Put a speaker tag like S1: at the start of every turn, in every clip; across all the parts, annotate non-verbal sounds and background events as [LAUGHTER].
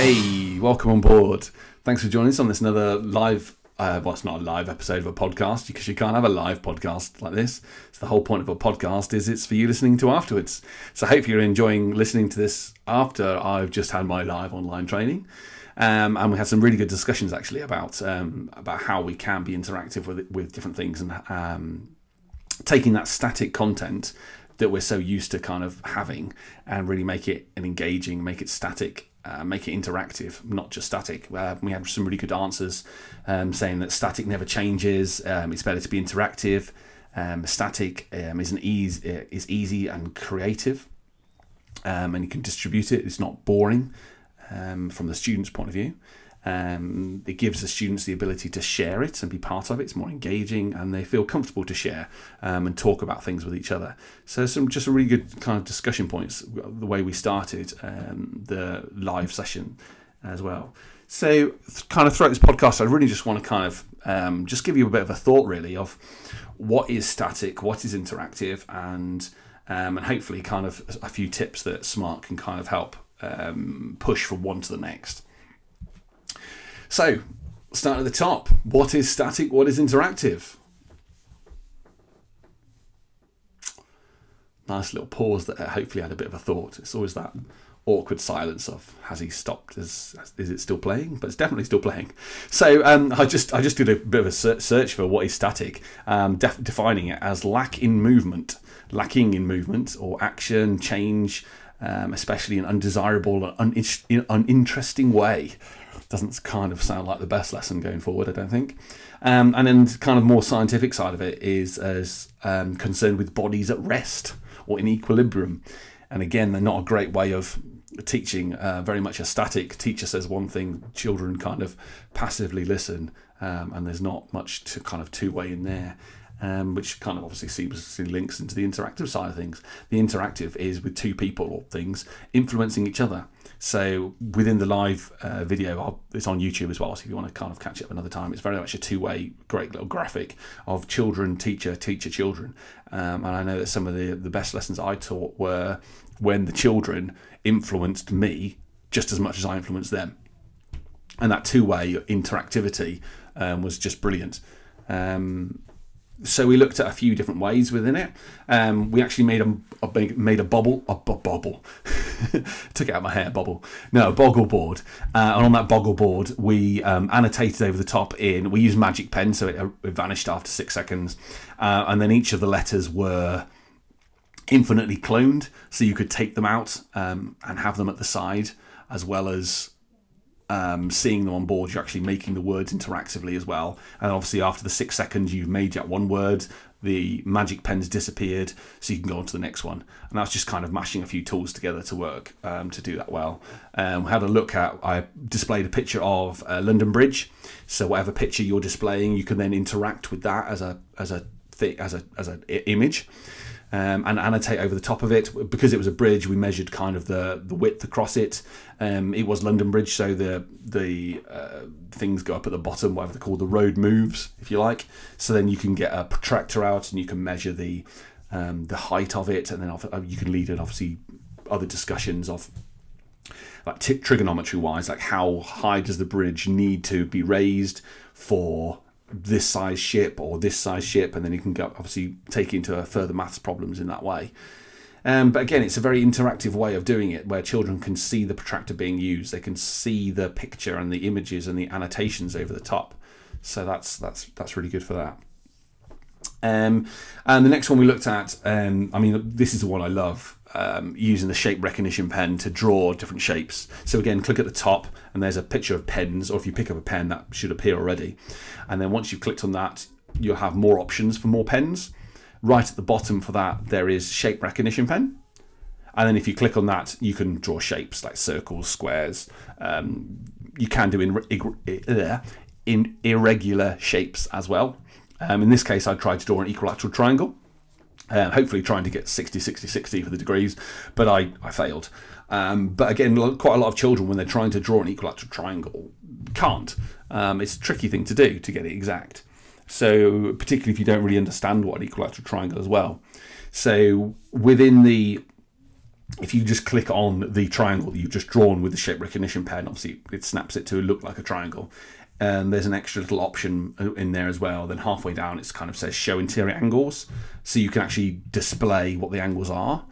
S1: Hey, welcome on board. Thanks for joining us on this another live. Uh, well, it's not a live episode of a podcast because you can't have a live podcast like this. So the whole point of a podcast is it's for you listening to afterwards. So I hope you're enjoying listening to this after I've just had my live online training. Um, and we had some really good discussions actually about um, about how we can be interactive with with different things and um, taking that static content that we're so used to kind of having and really make it an engaging, make it static, uh, make it interactive, not just static. Uh, we had some really good answers um, saying that static never changes. Um, it's better to be interactive. Um, static um, is an easy is easy and creative, um, and you can distribute it. It's not boring um, from the student's point of view. Um, it gives the students the ability to share it and be part of it. It's more engaging, and they feel comfortable to share um, and talk about things with each other. So, some just a really good kind of discussion points. The way we started um, the live session as well. So, kind of throughout this podcast, I really just want to kind of um, just give you a bit of a thought, really, of what is static, what is interactive, and um, and hopefully, kind of a few tips that Smart can kind of help um, push from one to the next. So, start at the top. What is static? What is interactive? Nice little pause that hopefully had a bit of a thought. It's always that awkward silence of has he stopped? Is is it still playing? But it's definitely still playing. So um, I just I just did a bit of a search for what is static, um, def- defining it as lack in movement, lacking in movement or action, change, um, especially in undesirable un- uninteresting way doesn't kind of sound like the best lesson going forward, I don't think. Um, and then kind of more scientific side of it is as um, concerned with bodies at rest or in equilibrium. And again, they're not a great way of teaching. Uh, very much a static teacher says one thing, children kind of passively listen, um, and there's not much to kind of two way in there um, which kind of obviously seamlessly links into the interactive side of things. The interactive is with two people or things influencing each other. So within the live uh, video, it's on YouTube as well. So if you want to kind of catch it up another time, it's very much a two-way, great little graphic of children, teacher, teacher, children. Um, and I know that some of the the best lessons I taught were when the children influenced me just as much as I influenced them. And that two-way interactivity um, was just brilliant. Um, so we looked at a few different ways within it. Um, we actually made a, a made a bubble, a bu- bubble. [LAUGHS] Took it out my hair, bubble. No, boggle board. Uh, and on that boggle board, we um, annotated over the top in. We used magic pen, so it, uh, it vanished after six seconds. Uh, and then each of the letters were infinitely cloned, so you could take them out um, and have them at the side, as well as um, seeing them on board, you're actually making the words interactively as well. And obviously, after the six seconds, you've made that one word, the magic pen's disappeared, so you can go on to the next one. And that's just kind of mashing a few tools together to work um, to do that well. Um, we had a look at, I displayed a picture of uh, London Bridge. So whatever picture you're displaying, you can then interact with that as a as a as a as an image um, and annotate over the top of it. Because it was a bridge, we measured kind of the, the width across it. Um, it was London Bridge, so the the uh, things go up at the bottom, whatever they're called, the road moves, if you like. So then you can get a protractor out and you can measure the um, the height of it, and then uh, you can lead in obviously other discussions of like t- trigonometry wise, like how high does the bridge need to be raised for this size ship or this size ship, and then you can go, obviously take into further maths problems in that way. Um, but again, it's a very interactive way of doing it where children can see the protractor being used. They can see the picture and the images and the annotations over the top. So that's that's that's really good for that. Um, and the next one we looked at, um, I mean, this is the one I love um, using the shape recognition pen to draw different shapes. So again, click at the top and there's a picture of pens, or if you pick up a pen, that should appear already. And then once you've clicked on that, you'll have more options for more pens. Right at the bottom for that, there is shape recognition pen. And then if you click on that, you can draw shapes like circles, squares. Um, you can do in, in irregular shapes as well. Um, in this case, I tried to draw an equilateral triangle. Uh, hopefully trying to get 60, 60, 60 for the degrees, but I, I failed. Um, but again, quite a lot of children, when they're trying to draw an equilateral triangle, can't. Um, it's a tricky thing to do to get it exact. So, particularly if you don't really understand what an equilateral triangle as well. So, within the if you just click on the triangle that you've just drawn with the shape recognition pen, obviously it snaps it to look like a triangle. And there's an extra little option in there as well. Then halfway down, it's kind of says show interior angles, so you can actually display what the angles are.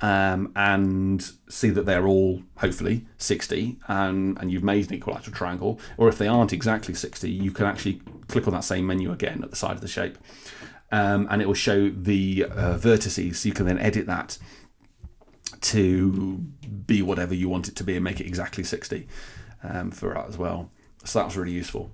S1: Um, and see that they're all hopefully 60 and, and you've made an equilateral triangle or if they aren't exactly 60 you can actually click on that same menu again at the side of the shape um, and it will show the uh, vertices so you can then edit that to be whatever you want it to be and make it exactly 60 um, for that as well so that was really useful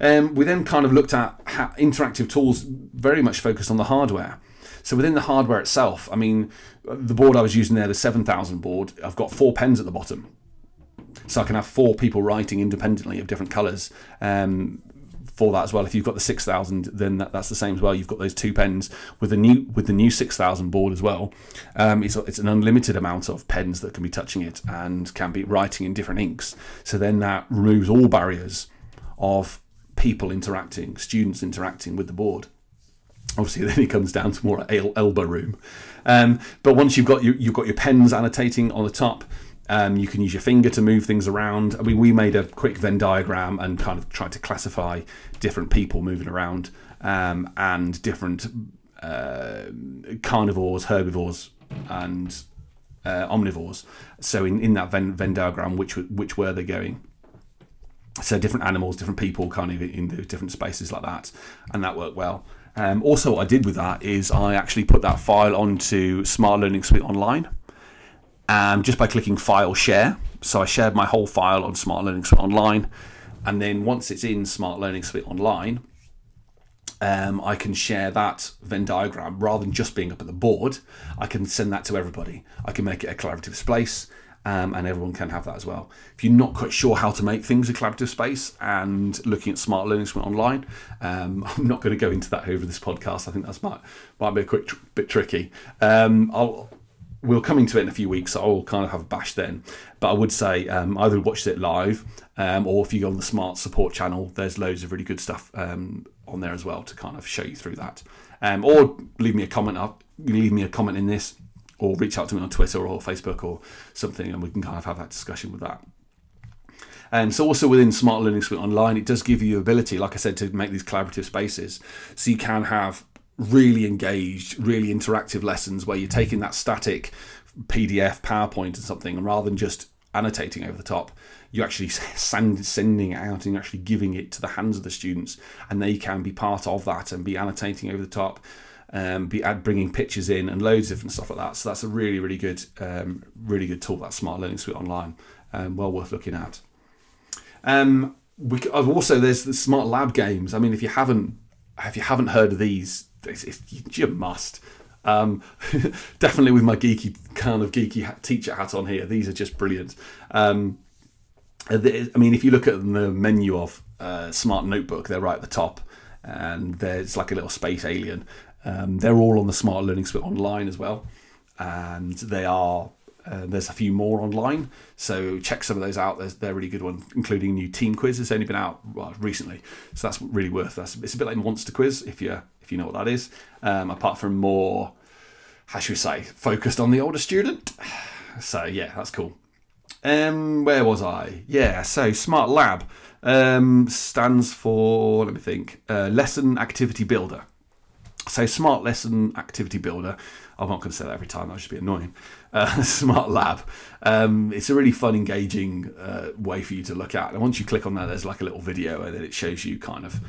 S1: um, we then kind of looked at interactive tools very much focused on the hardware so within the hardware itself, I mean, the board I was using there, the 7000 board, I've got four pens at the bottom. So I can have four people writing independently of different colours um, for that as well. If you've got the 6000, then that, that's the same as well. You've got those two pens with the new with the new 6000 board as well. Um, it's, it's an unlimited amount of pens that can be touching it and can be writing in different inks. So then that removes all barriers of people interacting, students interacting with the board obviously [LAUGHS] then it comes down to more el- elbow room um, but once you've got your, you've got your pens annotating on the top um, you can use your finger to move things around. I mean we made a quick venn diagram and kind of tried to classify different people moving around um, and different uh, carnivores herbivores and uh, omnivores. So in, in that venn, venn diagram which which were they going? So different animals different people kind of in the different spaces like that and that worked well. Um, also, what I did with that is I actually put that file onto Smart Learning Suite Online um, just by clicking File Share. So I shared my whole file on Smart Learning Suite Online. And then once it's in Smart Learning Suite Online, um, I can share that Venn diagram rather than just being up at the board. I can send that to everybody. I can make it a collaborative space um, and everyone can have that as well. If you're not quite sure how to make things a collaborative space and looking at smart learning online, um, [LAUGHS] I'm not going to go into that over this podcast. I think that's might might be a quick tr- bit tricky. Um, I'll we'll come into it in a few weeks, so I'll kind of have a bash then. But I would say um, either watch it live um, or if you go on the Smart Support channel, there's loads of really good stuff um, on there as well to kind of show you through that. Um, or leave me a comment up, leave me a comment in this or reach out to me on Twitter or Facebook or something, and we can kind of have that discussion with that. And um, so also within Smart Learning Suite Online, it does give you ability, like I said, to make these collaborative spaces. So you can have really engaged, really interactive lessons where you're taking that static PDF, PowerPoint, and something, and rather than just annotating over the top, you're actually send, sending it out and actually giving it to the hands of the students, and they can be part of that and be annotating over the top um, be add, bringing pictures in and loads of different stuff like that. So that's a really, really good, um, really good tool. That Smart Learning Suite online, um, well worth looking at. Um, we, I've also there's the Smart Lab games. I mean, if you haven't, if you haven't heard of these, it's, it's, you must. Um, [LAUGHS] definitely with my geeky kind of geeky teacher hat on here, these are just brilliant. Um, I mean, if you look at the menu of uh, Smart Notebook, they're right at the top, and there's like a little space alien, um, they're all on the Smart Learning Suite online as well, and they are. Uh, there's a few more online, so check some of those out. There's they're really good ones, including new team quiz. It's only been out well, recently, so that's really worth. That's it's a bit like Monster Quiz if you if you know what that is. Um, apart from more, how should we say, focused on the older student. [SIGHS] So yeah, that's cool. Um, where was I? Yeah, so Smart Lab um, stands for let me think, uh, Lesson Activity Builder. So Smart Lesson Activity Builder. I'm not going to say that every time. That should be annoying. [LAUGHS] Uh, Smart Lab. Um, it's a really fun, engaging uh, way for you to look at. And once you click on that, there's like a little video, and then it shows you kind of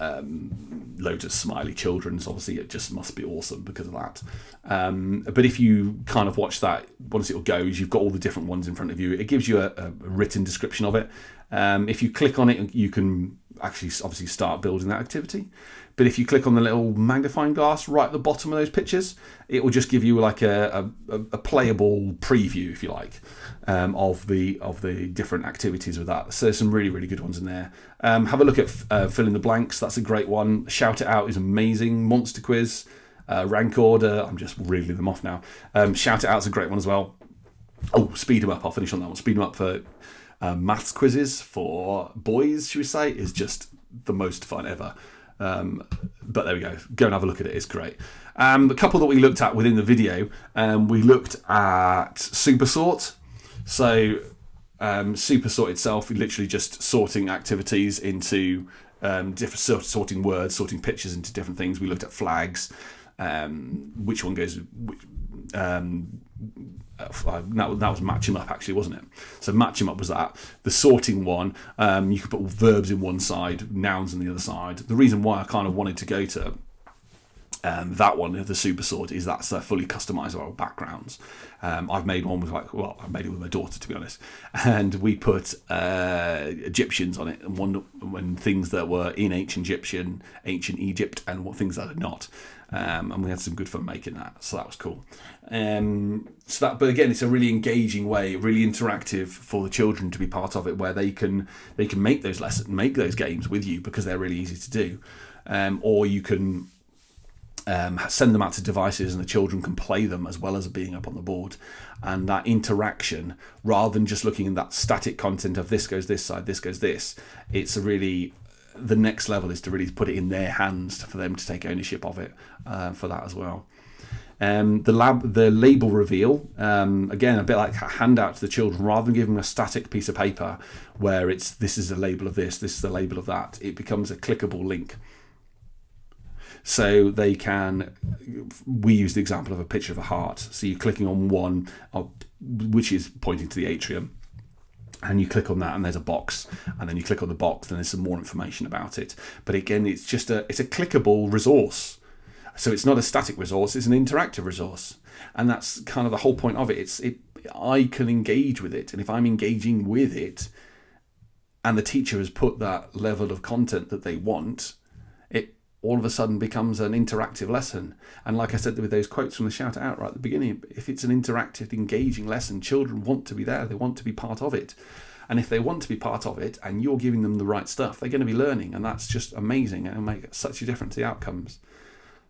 S1: um, loads of smiley children. So obviously, it just must be awesome because of that. Um, but if you kind of watch that, once it goes, you've got all the different ones in front of you. It gives you a, a written description of it. Um, if you click on it, you can actually obviously start building that activity. But if you click on the little magnifying glass right at the bottom of those pictures, it will just give you like a, a, a playable preview, if you like, um, of the of the different activities with that. So there's some really really good ones in there. Um, have a look at uh, fill in the blanks. That's a great one. Shout it out is amazing. Monster quiz, uh, rank order. I'm just reeling them off now. Um, Shout it out is a great one as well. Oh, speed them up. I'll finish on that one. Speed them up for uh, maths quizzes for boys, should we say, is just the most fun ever. Um, but there we go. Go and have a look at it. It's great. Um, the couple that we looked at within the video, um, we looked at Super Sort. So um, Super Sort itself, literally just sorting activities into um, different sort sorting words, sorting pictures into different things. We looked at flags, um, which one goes. Which, um, uh, that, that was match him up actually wasn't it so match him up was that the sorting one um, you could put verbs in one side nouns on the other side the reason why i kind of wanted to go to um, that one, the super sort, is that's a fully customizable backgrounds. Um, I've made one with like, well, I made it with my daughter to be honest, [LAUGHS] and we put uh, Egyptians on it, and one when things that were in ancient Egyptian, ancient Egypt, and what things that are not. Um, and we had some good fun making that, so that was cool. Um, so that, but again, it's a really engaging way, really interactive for the children to be part of it, where they can they can make those lessons, make those games with you because they're really easy to do, um, or you can um, send them out to devices and the children can play them as well as being up on the board. And that interaction, rather than just looking at that static content of this goes this side, this goes this, it's a really the next level is to really put it in their hands for them to take ownership of it uh, for that as well. Um, the lab, the label reveal, um, again a bit like a handout to the children, rather than giving them a static piece of paper where it's this is a label of this, this is the label of that. It becomes a clickable link so they can we use the example of a picture of a heart so you're clicking on one which is pointing to the atrium and you click on that and there's a box and then you click on the box and there's some more information about it. But again it's just a it's a clickable resource. So it's not a static resource it's an interactive resource. And that's kind of the whole point of it. It's it i can engage with it and if i'm engaging with it and the teacher has put that level of content that they want all of a sudden becomes an interactive lesson. And like I said with those quotes from the shout out right at the beginning, if it's an interactive, engaging lesson, children want to be there, they want to be part of it. And if they want to be part of it and you're giving them the right stuff, they're going to be learning. And that's just amazing and it'll make such a difference to the outcomes.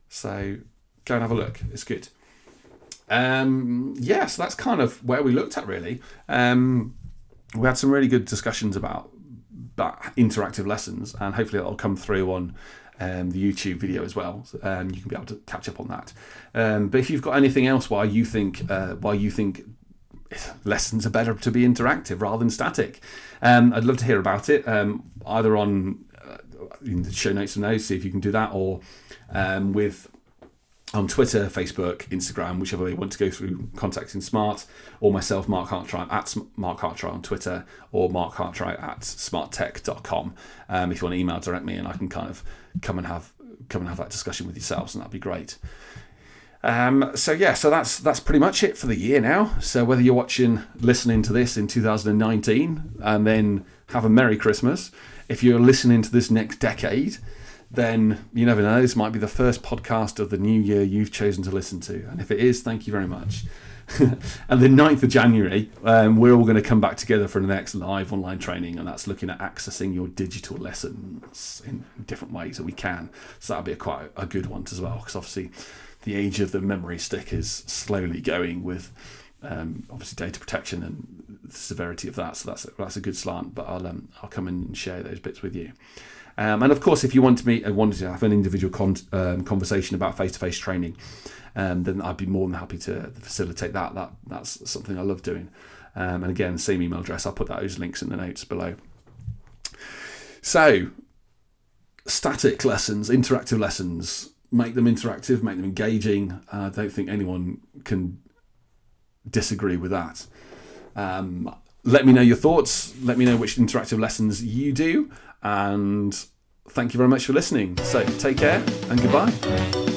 S1: So go and have a look. It's good. Um, yeah, so that's kind of where we looked at really. Um, we had some really good discussions about, about interactive lessons, and hopefully that'll come through on um, the YouTube video as well. Um, you can be able to catch up on that. Um, but if you've got anything else why you think uh, why you think lessons are better to be interactive rather than static, um, I'd love to hear about it. Um, either on uh, in the show notes and those, see if you can do that, or um, with on Twitter, Facebook, Instagram, whichever way you want to go through contacting Smart, or myself, Mark Hartwright, at Mark Hartwright on Twitter, or Mark Hartwright at smarttech.com. Um, if you want to email direct me, and I can kind of come and have come and have that discussion with yourselves, and that'd be great. Um, so yeah, so that's that's pretty much it for the year now. So whether you're watching, listening to this in 2019, and then have a Merry Christmas, if you're listening to this next decade then you never know. This might be the first podcast of the new year you've chosen to listen to. And if it is, thank you very much. [LAUGHS] and the 9th of January, um, we're all going to come back together for the next live online training, and that's looking at accessing your digital lessons in different ways that we can. So that'll be a quite a good one as well, because obviously the age of the memory stick is slowly going with um, obviously data protection and the severity of that. So that's a, that's a good slant. But I'll um, I'll come and share those bits with you. Um, and of course, if you want to meet uh, wanted to have an individual con- um, conversation about face-to-face training, um, then I'd be more than happy to facilitate that. That that's something I love doing. Um, and again, same email address. I'll put those links in the notes below. So, static lessons, interactive lessons, make them interactive, make them engaging. I don't think anyone can disagree with that. Um, let me know your thoughts. Let me know which interactive lessons you do. And thank you very much for listening. So take care and goodbye.